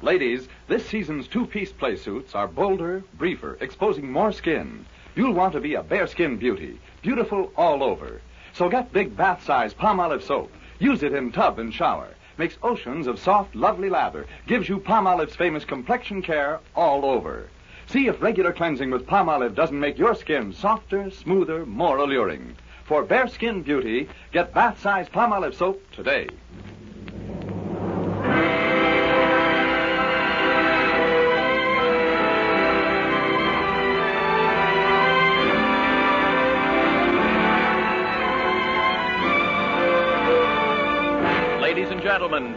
Ladies, this season's two-piece play suits are bolder, briefer, exposing more skin. You'll want to be a bearskin beauty, beautiful all over. So get big bath-size Palmolive soap. Use it in tub and shower. Makes oceans of soft, lovely lather. Gives you Palmolive's famous complexion care all over. See if regular cleansing with Palmolive doesn't make your skin softer, smoother, more alluring. For bearskin beauty, get bath-size Palmolive soap today. Of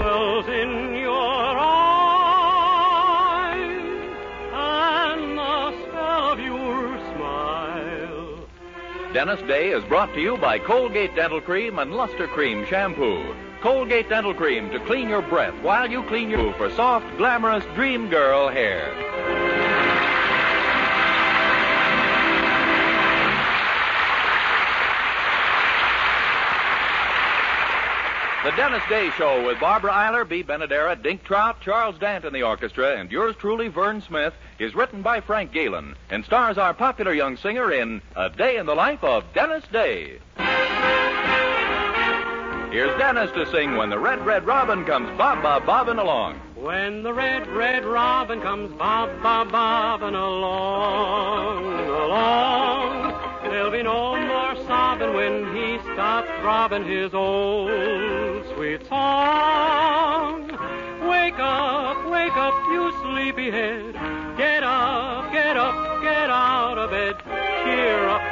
oh, your eyes. I must have your smile. Dennis Day is brought to you by Colgate Dental Cream and Luster Cream Shampoo. Colgate Dental Cream to clean your breath while you clean your for soft, glamorous dream girl hair. The Dennis Day Show with Barbara Eiler, Bea Benaderet, Dink Trout, Charles Dant in the orchestra, and yours truly, Vern Smith, is written by Frank Galen and stars our popular young singer in A Day in the Life of Dennis Day. Here's Dennis to sing When the Red, Red Robin Comes Bob, Bob, bobbing along. When the red, red robin comes bob, bob, bobbing along, along, there'll be no sobbing when he starts throbbing his old sweet song. Wake up, wake up, you sleepyhead. Get up, get up, get out of bed. Cheer up,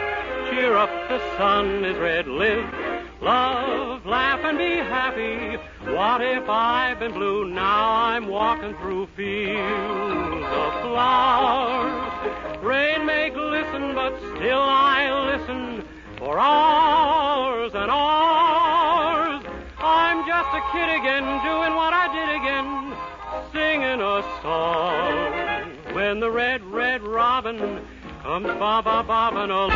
cheer up, the sun is red. Live, love, laugh, and be happy. What if I've been blue? Now I'm walking through fields of flowers. Rain may glisten, but still I listen for hours and hours. I'm just a kid again, doing what I did again, singing a song. When the red, red robin comes bob, bob, bobbing along.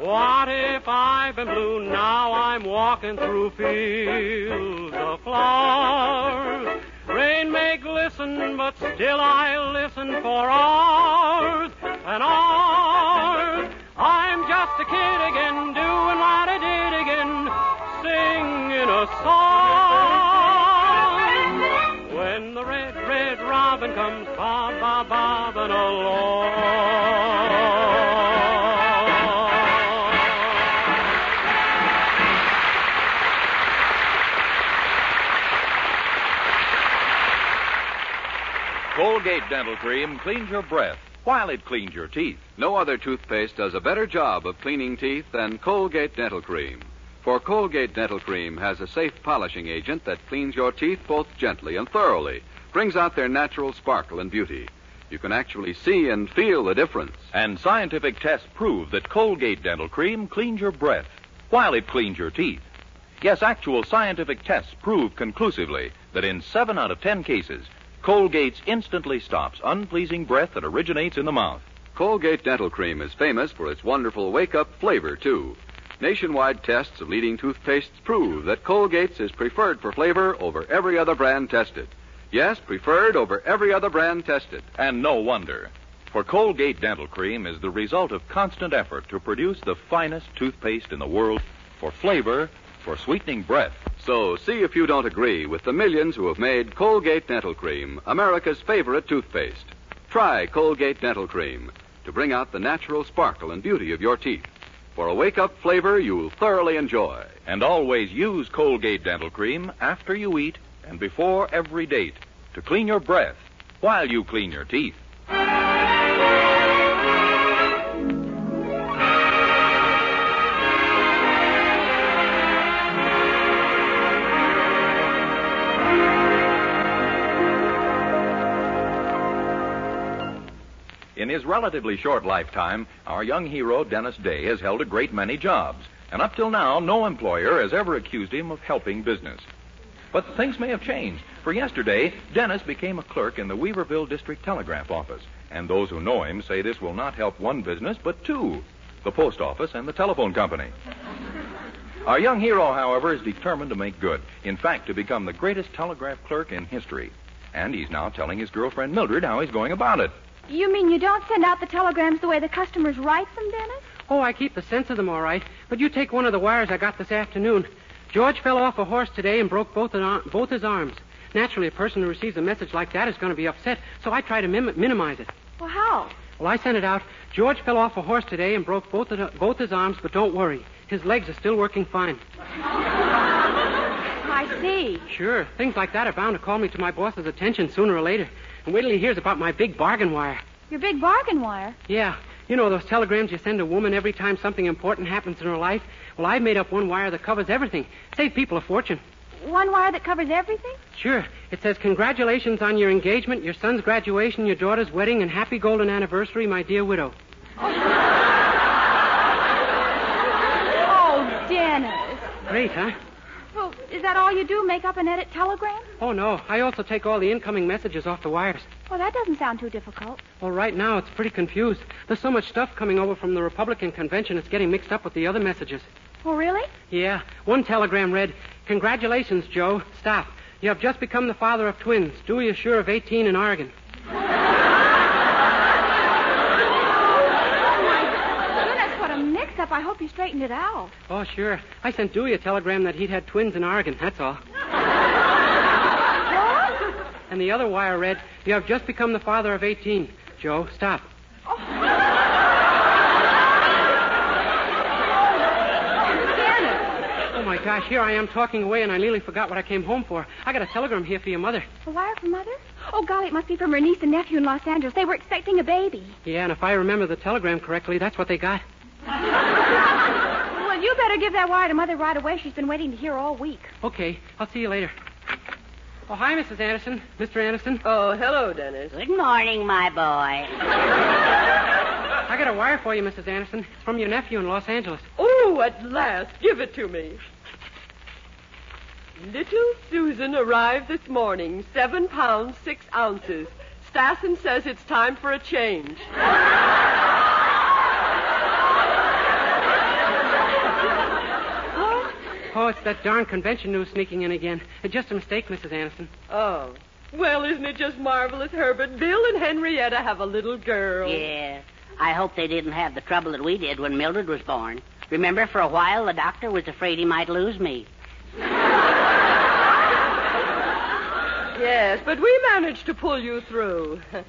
What if I've been blue? Now I'm walking through fields of flowers. Rain may glisten, but still I listen for hours and hours. I'm just a kid again, doing what I did again, singing a song. When the red, red robin comes bob, bob, bobbing along. Colgate Dental Cream cleans your breath while it cleans your teeth. No other toothpaste does a better job of cleaning teeth than Colgate Dental Cream. For Colgate Dental Cream has a safe polishing agent that cleans your teeth both gently and thoroughly, brings out their natural sparkle and beauty. You can actually see and feel the difference. And scientific tests prove that Colgate Dental Cream cleans your breath while it cleans your teeth. Yes, actual scientific tests prove conclusively that in seven out of ten cases, Colgate's instantly stops unpleasing breath that originates in the mouth. Colgate Dental Cream is famous for its wonderful wake up flavor, too. Nationwide tests of leading toothpastes prove that Colgate's is preferred for flavor over every other brand tested. Yes, preferred over every other brand tested. And no wonder. For Colgate Dental Cream is the result of constant effort to produce the finest toothpaste in the world for flavor, for sweetening breath. So see if you don't agree with the millions who have made Colgate Dental Cream America's favorite toothpaste. Try Colgate Dental Cream to bring out the natural sparkle and beauty of your teeth. For a wake up flavor you'll thoroughly enjoy. And always use Colgate Dental Cream after you eat and before every date to clean your breath while you clean your teeth. In his relatively short lifetime, our young hero, Dennis Day, has held a great many jobs. And up till now, no employer has ever accused him of helping business. But things may have changed, for yesterday, Dennis became a clerk in the Weaverville District Telegraph Office. And those who know him say this will not help one business, but two the post office and the telephone company. Our young hero, however, is determined to make good. In fact, to become the greatest telegraph clerk in history. And he's now telling his girlfriend Mildred how he's going about it. You mean you don't send out the telegrams the way the customers write them, Dennis? Oh, I keep the sense of them all right. But you take one of the wires I got this afternoon. George fell off a horse today and broke both, an, both his arms. Naturally, a person who receives a message like that is going to be upset, so I try to mim- minimize it. Well, how? Well, I sent it out. George fell off a horse today and broke both, of, both his arms, but don't worry. His legs are still working fine. See. Sure, things like that are bound to call me to my boss's attention sooner or later. And wait till he hears about my big bargain wire. Your big bargain wire. Yeah, you know those telegrams you send a woman every time something important happens in her life? Well, I've made up one wire that covers everything. Save people a fortune. One wire that covers everything? Sure. It says, Congratulations on your engagement, your son's graduation, your daughter's wedding, and happy golden anniversary, my dear widow. Oh, Dennis. Great, huh? Well, is that all you do? Make up and edit telegrams? Oh, no. I also take all the incoming messages off the wires. Well, that doesn't sound too difficult. Well, right now it's pretty confused. There's so much stuff coming over from the Republican convention, it's getting mixed up with the other messages. Oh, really? Yeah. One telegram read, Congratulations, Joe. Stop. You have just become the father of twins. Dewey is sure of 18 in Oregon. Goodness, what a mix-up. I hope you straightened it out. Oh, sure. I sent Dewey a telegram that he'd had twins in Oregon, that's all. What? And the other wire read, You have just become the father of 18. Joe, stop. Dennis. Oh, my gosh, here I am talking away, and I nearly forgot what I came home for. I got a telegram here for your mother. A wire from Mother? Oh, golly, it must be from her niece and nephew in Los Angeles. They were expecting a baby. Yeah, and if I remember the telegram correctly, that's what they got. Well, you better give that wire to Mother right away. She's been waiting to hear all week. Okay, I'll see you later. Oh, hi, Mrs. Anderson. Mr. Anderson. Oh, hello, Dennis. Good morning, my boy. I got a wire for you, Mrs. Anderson. It's from your nephew in Los Angeles. Oh, at last. Give it to me. Little Susan arrived this morning, seven pounds, six ounces. Stassen says it's time for a change. Oh, it's that darn convention news sneaking in again. Uh, just a mistake, Mrs. Anderson. Oh. Well, isn't it just marvelous, Herbert? Bill and Henrietta have a little girl. Yeah. I hope they didn't have the trouble that we did when Mildred was born. Remember, for a while, the doctor was afraid he might lose me. Yes, but we managed to pull you through.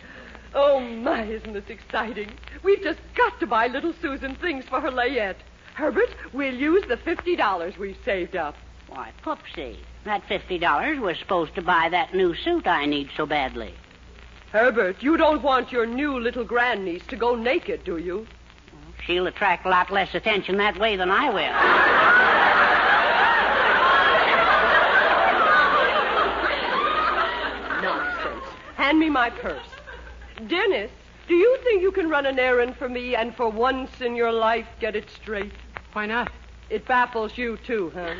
Oh, my, isn't this exciting? We've just got to buy little Susan things for her layette. Herbert, we'll use the $50 we've saved up. Why, Poopsie, that $50 was supposed to buy that new suit I need so badly. Herbert, you don't want your new little grandniece to go naked, do you? She'll attract a lot less attention that way than I will. Nonsense. Hand me my purse. Dennis, do you think you can run an errand for me and for once in your life get it straight? Why not? It baffles you, too, huh?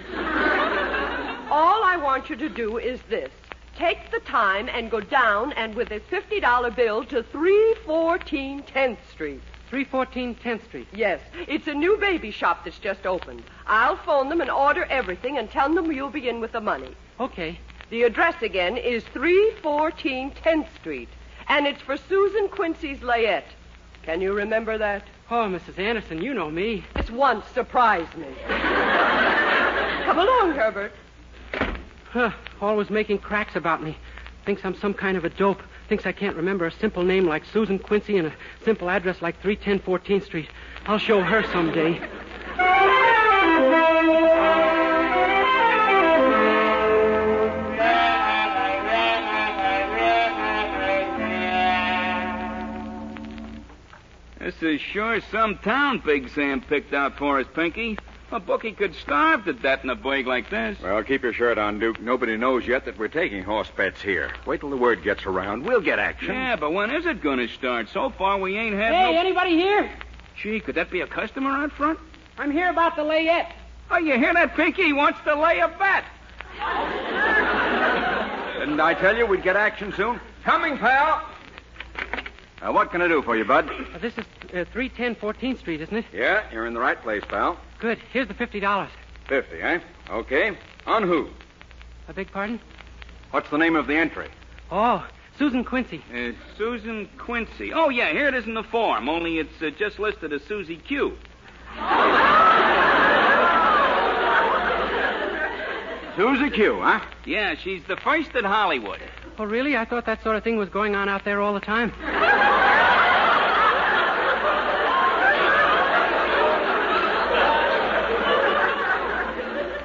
All I want you to do is this. Take the time and go down and with a $50 bill to 314 10th Street. 314 10th Street. Yes, it's a new baby shop that's just opened. I'll phone them and order everything and tell them you'll be in with the money. Okay. The address again is 314 10th Street, and it's for Susan Quincy's layette. Can you remember that? Oh, Mrs. Anderson, you know me. This once surprised me. Come along, Herbert. Huh. Always making cracks about me. Thinks I'm some kind of a dope. Thinks I can't remember a simple name like Susan Quincy and a simple address like 310 14th Street. I'll show her someday. Is sure some town Big Sam picked out for us, Pinky. A bookie could starve to death in a burg like this. Well, keep your shirt on, Duke. Nobody knows yet that we're taking horse bets here. Wait till the word gets around. We'll get action. Yeah, but when is it going to start? So far, we ain't had Hey, no... anybody here? Gee, could that be a customer out front? I'm here about the layette. Oh, you hear that, Pinky? He wants to lay a bet. Didn't I tell you we'd get action soon? Coming, pal. Uh, what can I do for you, Bud? Uh, this is uh, 310 14th Street, isn't it? Yeah, you're in the right place, pal. Good. Here's the $50. Fifty, eh? Okay. On who? I beg pardon? What's the name of the entry? Oh, Susan Quincy. Uh, Susan Quincy. Oh, yeah, here it is in the form, only it's uh, just listed as Susie Q. Susie Q, huh? Yeah, she's the first at Hollywood. Oh, really? I thought that sort of thing was going on out there all the time.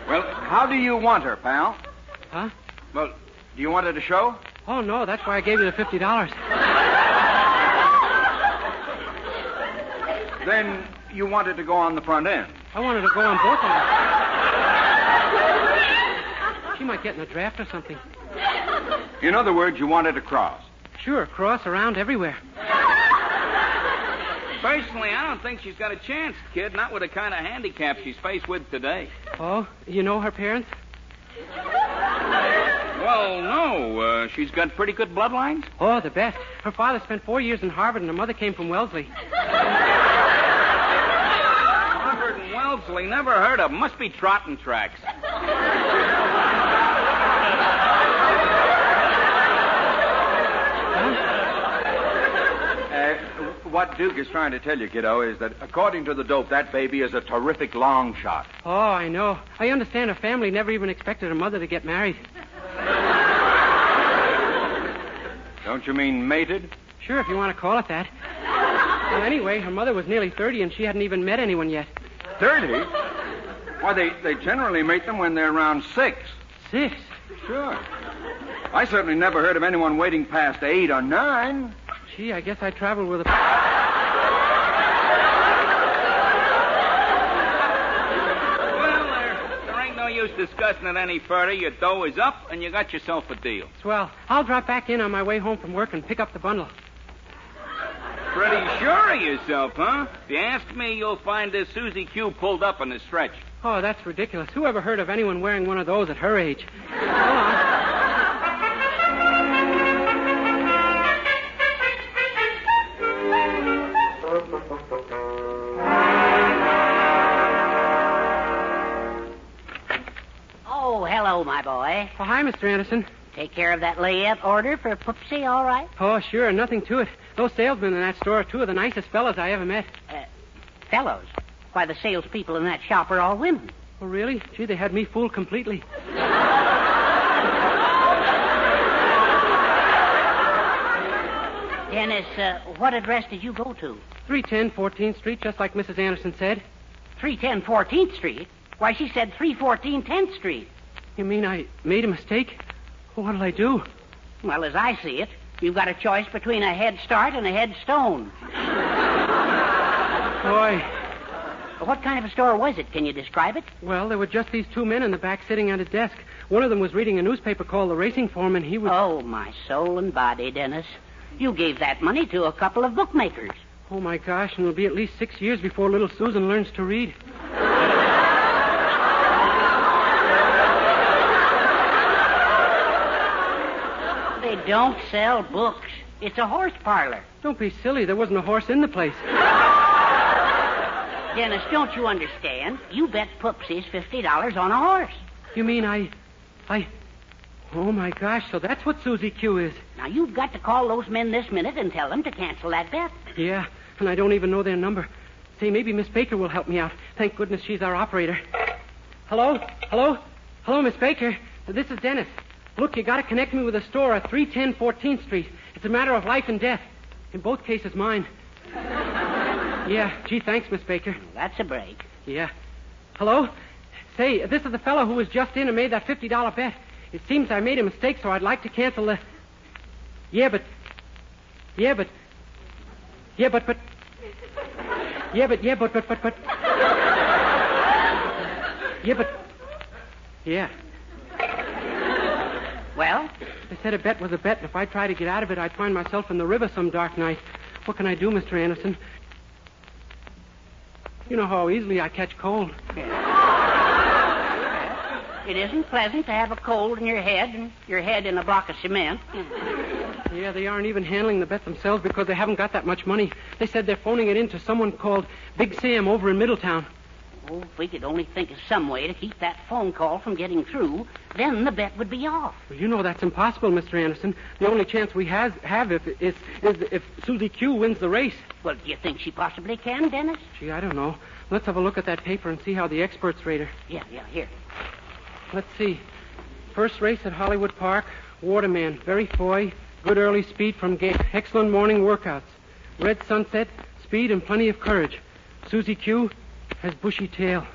Well, how do you want her, pal? Huh? Well, do you want her to show? Oh, no, that's why I gave you the $50. Then you wanted to go on the front end. I wanted to go on both of them. She might get in a draft or something. In other words, you wanted her to cross. Sure, cross around everywhere. Personally, I don't think she's got a chance, kid, not with the kind of handicap she's faced with today. Oh, you know her parents? Well, no. Uh, she's got pretty good bloodlines. Oh, the best. Her father spent four years in Harvard, and her mother came from Wellesley. Harvard and Wellesley, never heard of 'em. Must be trotting tracks. Uh, what Duke is trying to tell you, kiddo, is that according to the dope, that baby is a terrific long shot. Oh, I know. I understand her family never even expected her mother to get married. Don't you mean mated? Sure, if you want to call it that. Well, anyway, her mother was nearly 30, and she hadn't even met anyone yet. Thirty? Why, they, they generally mate them when they're around six. Six? Sure. I certainly never heard of anyone waiting past eight or nine. Gee, I guess I traveled with a. Well, there, there ain't no use discussing it any further. Your dough is up, and you got yourself a deal. Swell. I'll drop back in on my way home from work and pick up the bundle. Pretty sure of yourself, huh? If you ask me, you'll find this Susie Q pulled up on the stretch. Oh, that's ridiculous. Who ever heard of anyone wearing one of those at her age? Go. Oh, my boy. Oh, hi, Mr. Anderson. Take care of that layout order for Poopsie, all right? Oh, sure, nothing to it. Those salesmen in that store are two of the nicest fellows I ever met. Fellows. Why, the salespeople in that shop are all women. Oh, really? Gee, they had me fooled completely. Dennis, uh, what address did you go to? 310 14th Street, just like Mrs. Anderson said. 310 14th Street? Why, she said 314 10th Street. You mean I made a mistake? What'll I do? Well, as I see it, you've got a choice between a head start and a headstone. Boy, What kind of a store was it? Can you describe it? well, there were just these two men in the back sitting at a desk. One of them was reading a newspaper called The Racing Form, and he was. Oh, my soul and body, Dennis. You gave that money to a couple of bookmakers. Oh, my gosh, and it'll be at least six years before little Susan learns to read. They don't sell books. It's a horse parlor. Don't be silly. There wasn't a horse in the place. Dennis, don't you understand? You bet Poopsies $50 on a horse. You mean I. I. Oh, my gosh, so that's what Susie Q is. Now, you've got to call those men this minute and tell them to cancel that bet. Yeah, and I don't even know their number. Say, maybe Miss Baker will help me out. Thank goodness she's our operator. Hello? Hello? Hello, Miss Baker. This is Dennis. Look, you got to connect me with a store at 310 14th Street. It's a matter of life and death. In both cases, mine. yeah, gee, thanks, Miss Baker. That's a break. Yeah. Hello? Say, this is the fellow who was just in and made that $50 bet. It seems I made a mistake, so I'd like to cancel the. Yeah, but. Yeah, but. Yeah, but, but. Yeah, but, yeah, but, but, but, but. Yeah, but. Yeah. Well, They said a bet was a bet, and if I tried to get out of it, I'd find myself in the river some dark night. What can I do, Mr. Anderson? You know how easily I catch cold. it isn't pleasant to have a cold in your head and your head in a block of cement. Yeah, they aren't even handling the bet themselves because they haven't got that much money. They said they're phoning it in to someone called Big Sam over in Middletown. Oh, if we could only think of some way to keep that phone call from getting through, then the bet would be off. Well, you know that's impossible, Mr. Anderson. The only chance we has, have if, is, is if Susie Q wins the race. Well, do you think she possibly can, Dennis? Gee, I don't know. Let's have a look at that paper and see how the experts rate her. Yeah, yeah, here. Let's see. First race at Hollywood Park. Waterman, very foy. Good early speed from gate. Excellent morning workouts. Red sunset, speed and plenty of courage. Susie Q has bushy tail.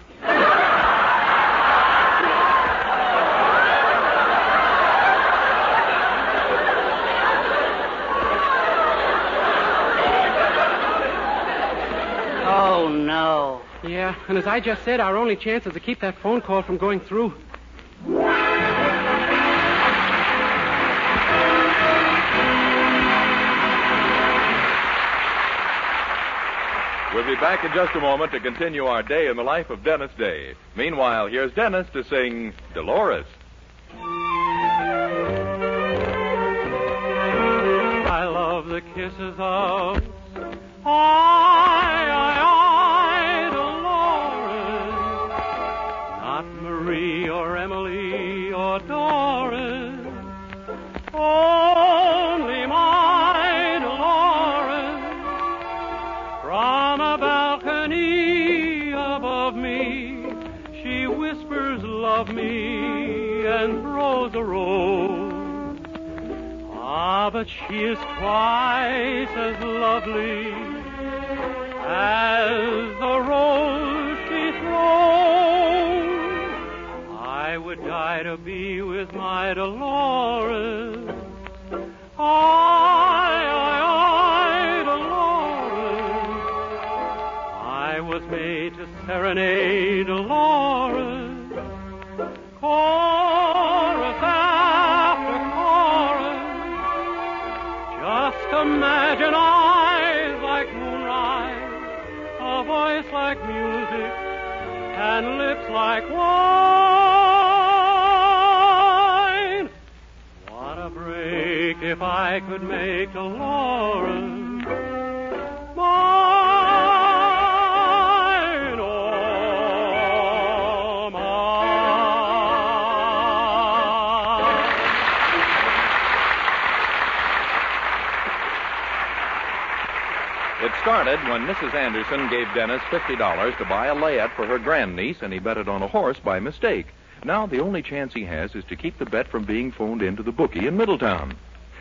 Oh, no. Yeah, and as I just said, our only chance is to keep that phone call from going through. We'll be back in just a moment to continue our day in the life of Dennis Day. Meanwhile, here's Dennis to sing Dolores. I love the kisses of I, I, but she is twice as lovely as the rose she throws. I would die to be with my Dolores. It started when Mrs. Anderson gave Dennis $50 to buy a layette for her grandniece, and he bet it on a horse by mistake. Now the only chance he has is to keep the bet from being phoned into the bookie in Middletown.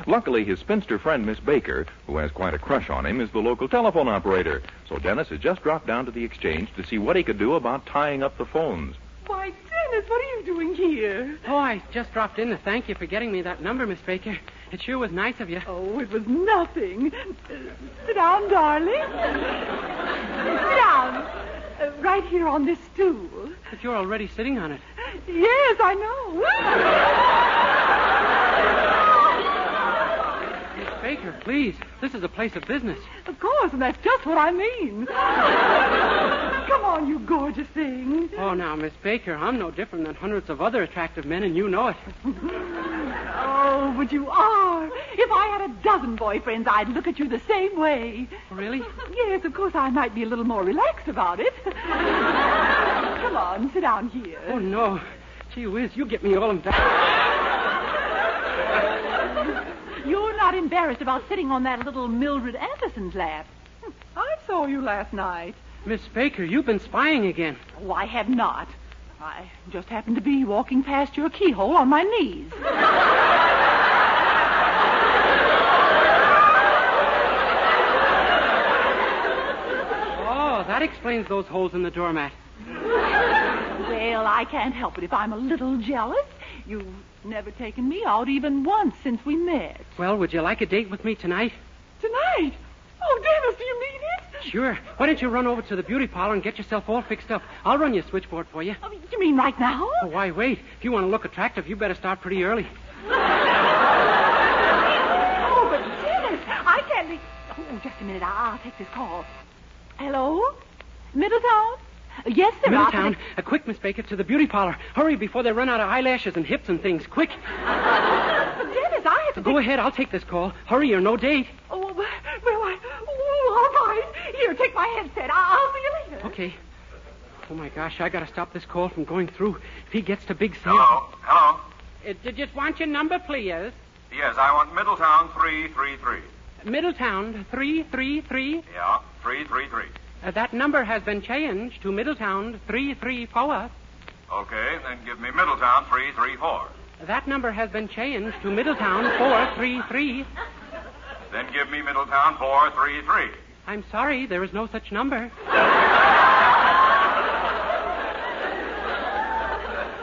Luckily, his spinster friend, Miss Baker, who has quite a crush on him, is the local telephone operator. So Dennis has just dropped down to the exchange to see what he could do about tying up the phones. Why, Dennis, what are you doing here? Oh, I just dropped in to thank you for getting me that number, Miss Baker. It sure was nice of you. Oh, it was nothing. Uh, sit down, darling. sit down. Uh, right here on this stool. But you're already sitting on it. Yes, I know. Miss Baker, please. This is a place of business. of course, and that's just what I mean. Come on, you gorgeous thing. Oh, now, Miss Baker, I'm no different than hundreds of other attractive men, and you know it. Oh, but you are. If I had a dozen boyfriends, I'd look at you the same way. Really? Yes, of course, I might be a little more relaxed about it. Come on, sit down here. Oh, no. Gee whiz, you get me all embarrassed. You're not embarrassed about sitting on that little Mildred Anderson's lap. I saw you last night. Miss Baker, you've been spying again. Oh, I have not. I just happened to be walking past your keyhole on my knees. Oh, that explains those holes in the doormat. Well, I can't help it if I'm a little jealous. You've never taken me out even once since we met. Well, would you like a date with me tonight? Tonight? Oh, Dennis, do you mean it? Sure. Why don't you run over to the beauty parlor and get yourself all fixed up? I'll run your switchboard for you. Oh, you mean right now? Oh, why wait? If you want to look attractive, you better start pretty early. Oh, but Dennis, I can't be. Oh, just a minute. I'll take this call. Hello? Middletown? Yes, sir. Middletown, a quick, Miss Baker, to the beauty parlor. Hurry before they run out of eyelashes and hips and things. Quick. But Dennis, I have to. Go ahead, I'll take this call. Hurry, or no date. Oh, well, I. Oh, all right. Here, take my headset. I- I'll see you later. Okay. Oh, my gosh, I gotta stop this call from going through. If he gets to Big Sam. Hello? Hello? Uh, d- just want your number, please. Yes, I want Middletown 333. Middletown 333. Yeah, 333. Uh, that number has been changed to Middletown 334. Okay, then give me Middletown 334. That number has been changed to Middletown 433. Then give me Middletown 433. I'm sorry, there is no such number.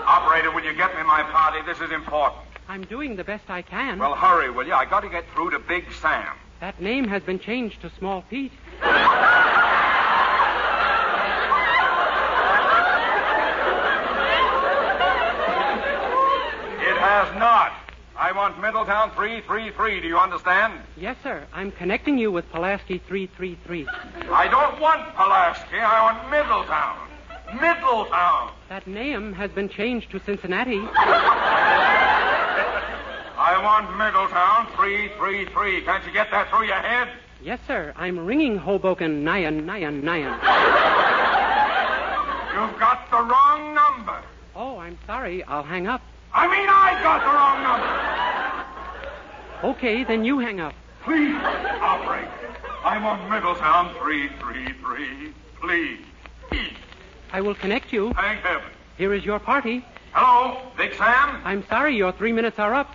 Operator, will you get me my party? This is important. I'm doing the best I can. Well, hurry, will you? I got to get through to Big Sam. That name has been changed to Small Pete. It has not. Middletown 333. Do you understand? Yes, sir. I'm connecting you with Pulaski 333. I don't want Pulaski. I want Middletown. Middletown. That name has been changed to Cincinnati. I want Middletown 333. Can't you get that through your head? Yes, sir. I'm ringing Hoboken Nyan, Nyan, Nyan. You've got the wrong number. Oh, I'm sorry. I'll hang up. I mean, I got the wrong number. Okay, then you hang up. Please, operator. I'm on want Middletown 333. Please. I will connect you. Thank heaven. Here is your party. Hello, Big Sam? I'm sorry, your three minutes are up.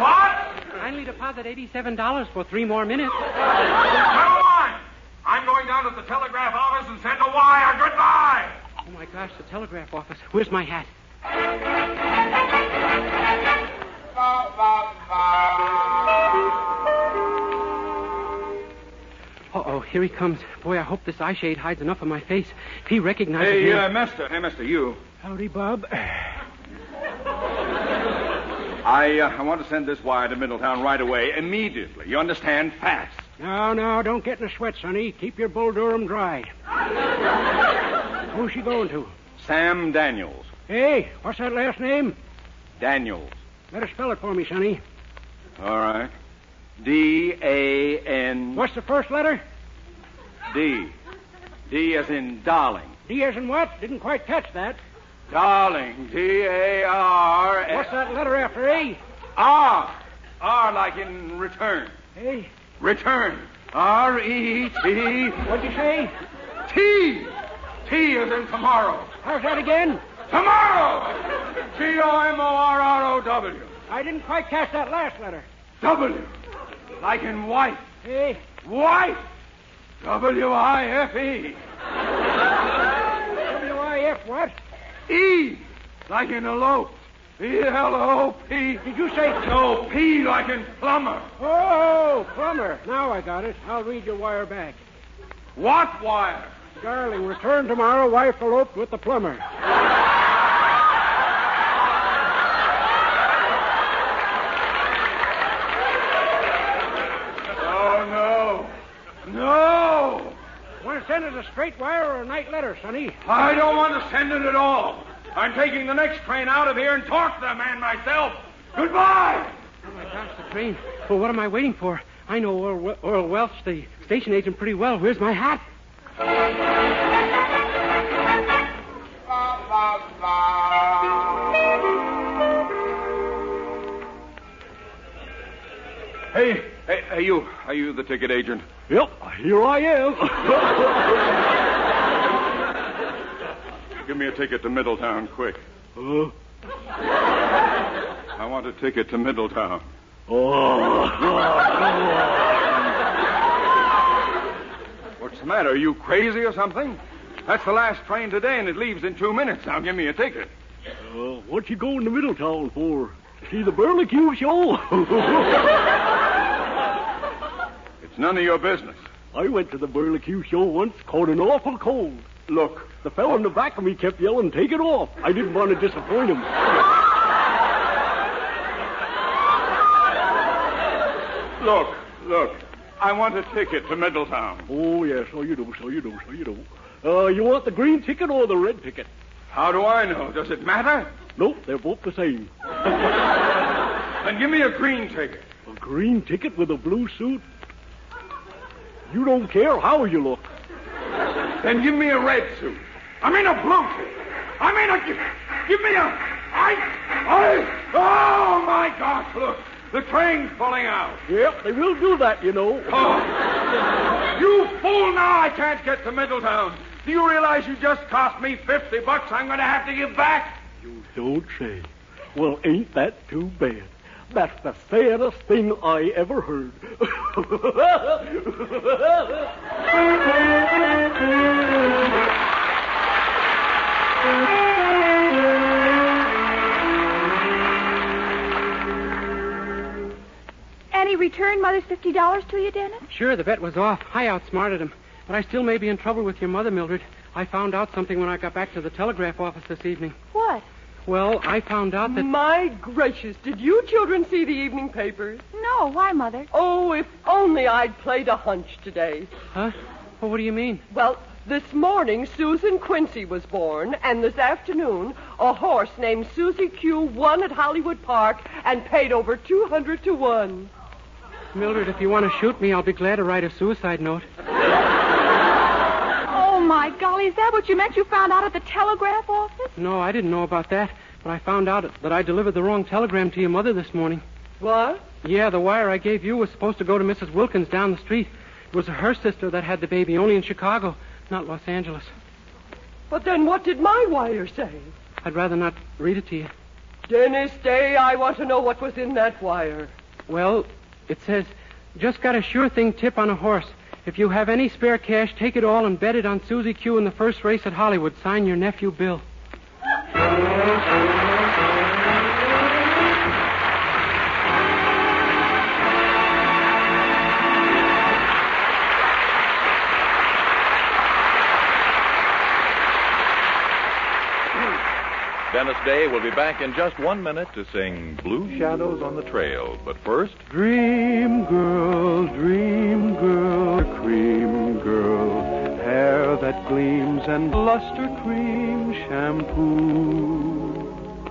What? Kindly deposit $87 for three more minutes. Never mind. I'm going down to the telegraph office and send a wire. Goodbye. Oh, my gosh, the telegraph office. Where's my hat? Uh-oh, here he comes. Boy, I hope this eye shade hides enough of my face. If he recognizes Hey, me... uh, mister. Hey, mister, you. Howdy, Bob. I, uh, I want to send this wire to Middletown right away, immediately. You understand? Fast. No, no, don't get in a sweat, Sonny. Keep your bull Durham dry. Who's she going to? Sam Daniels. Hey, what's that last name? Daniels. Better spell it for me, Sonny. All right. D A N What's the first letter? D. D as in darling. D as in what? Didn't quite catch that. Darling. D A R. What's that letter after A? R. R like in return. Hey, Return. R E T. what'd you say? T. T as in tomorrow. How's that again? Tomorrow. T O M O R R O W. I didn't quite catch that last letter. W. Like in wife. Hey, Wife. W I F E. W-I-F what? E. Like in elope. E L O P. Did you say... No, P like in plumber. Oh, plumber. Now I got it. I'll read your wire back. What wire? Darling, return tomorrow. Wife eloped with the plumber. Oh, no. No. Want to send it a straight wire or a night letter, Sonny? I don't want to send it at all. I'm taking the next train out of here and talk to the man myself. Goodbye. Oh, my gosh, the train. Well, what am I waiting for? I know Earl, Earl Welch, the station agent, pretty well. Where's my hat? Hey, hey, hey, you. Are you the ticket agent? Yep, here I am. Give me a ticket to Middletown, quick. Uh, I want a ticket to Middletown. Oh, What's the matter? Are you crazy or something? That's the last train today, and it leaves in two minutes. Now give me a ticket. uh, what you going to Middletown for? See the Burley Q show? It's none of your business. I went to the Burley Q show once, caught an awful cold. Look, The fellow in the back of me kept yelling, take it off. I didn't want to disappoint him. look, look. I want a ticket to Middletown. Oh, yes, so you do, so you do, so you do. Uh, you want the green ticket or the red ticket? How do I know? Does it matter? Nope, they're both the same. Then give me a green ticket. A green ticket with a blue suit? You don't care how you look. Then give me a red suit. I mean a blue suit. I mean a. Give me a. I. I. Oh, my gosh, look. The train's pulling out. Yep, they will do that, you know. Oh. You fool, now I can't get to Middletown. Do you realize you just cost me 50 bucks I'm going to have to give back? You don't say. Well, ain't that too bad? That's the saddest thing I ever heard. And return Mother's $50 to you, Dennis? Sure, the bet was off. I outsmarted him. But I still may be in trouble with your mother, Mildred. I found out something when I got back to the telegraph office this evening. What? Well, I found out that. My gracious, did you children see the evening papers? No, why, Mother? Oh, if only I'd played a hunch today. Huh? Well, what do you mean? Well, this morning Susan Quincy was born, and this afternoon a horse named Susie Q won at Hollywood Park and paid over 200 to 1. Mildred, if you want to shoot me, I'll be glad to write a suicide note. My golly, is that what you meant you found out at the telegraph office? No, I didn't know about that. But I found out that I delivered the wrong telegram to your mother this morning. What? Yeah, the wire I gave you was supposed to go to Mrs. Wilkins down the street. It was her sister that had the baby, only in Chicago, not Los Angeles. But then what did my wire say? I'd rather not read it to you. Dennis Day, I want to know what was in that wire. Well, it says, just got a sure thing tip on a horse. If you have any spare cash, take it all and bet it on Susie Q in the first race at Hollywood. Sign your nephew, Bill. Dennis Day will be back in just one minute to sing Blue Shadows on the Trail. But first, Dream girl, dream girl, cream girl, hair that gleams and luster cream shampoo.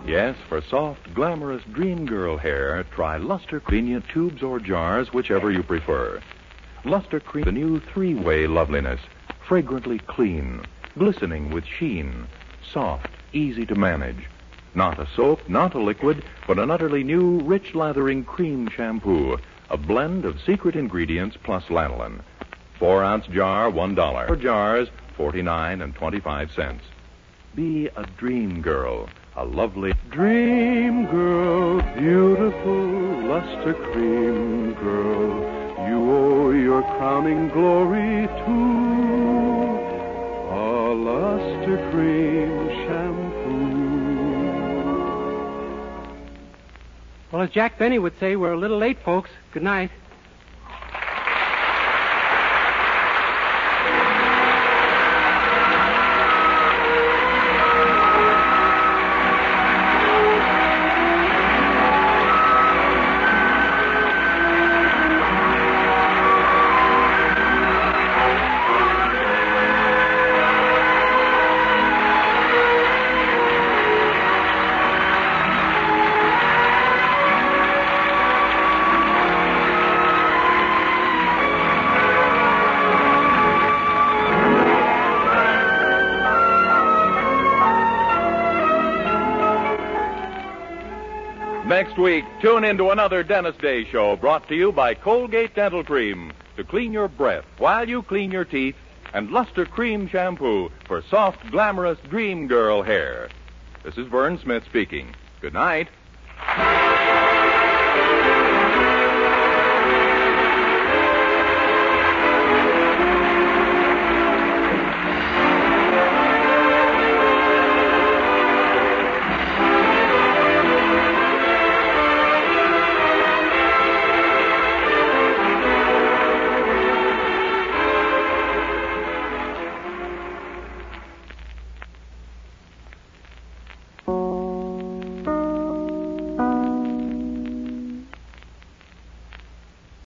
yes, for soft, glamorous dream girl hair, try Luster Convenient tubes or jars, whichever you prefer. Luster Cream, the new three-way loveliness, fragrantly clean, glistening with sheen, soft, easy to manage. Not a soap, not a liquid, but an utterly new, rich lathering cream shampoo. A blend of secret ingredients plus lanolin. Four ounce jar, one dollar. For jars, forty nine and twenty five cents. Be a dream girl, a lovely Dream girl, beautiful luster cream girl, you owe your crowning glory to a luster cream shampoo. Well, as Jack Benny would say, we're a little late, folks. Good night. Next week, tune into another Dennis Day show brought to you by Colgate Dental Cream to clean your breath while you clean your teeth and Luster Cream Shampoo for soft, glamorous dream girl hair. This is Vern Smith speaking. Good night.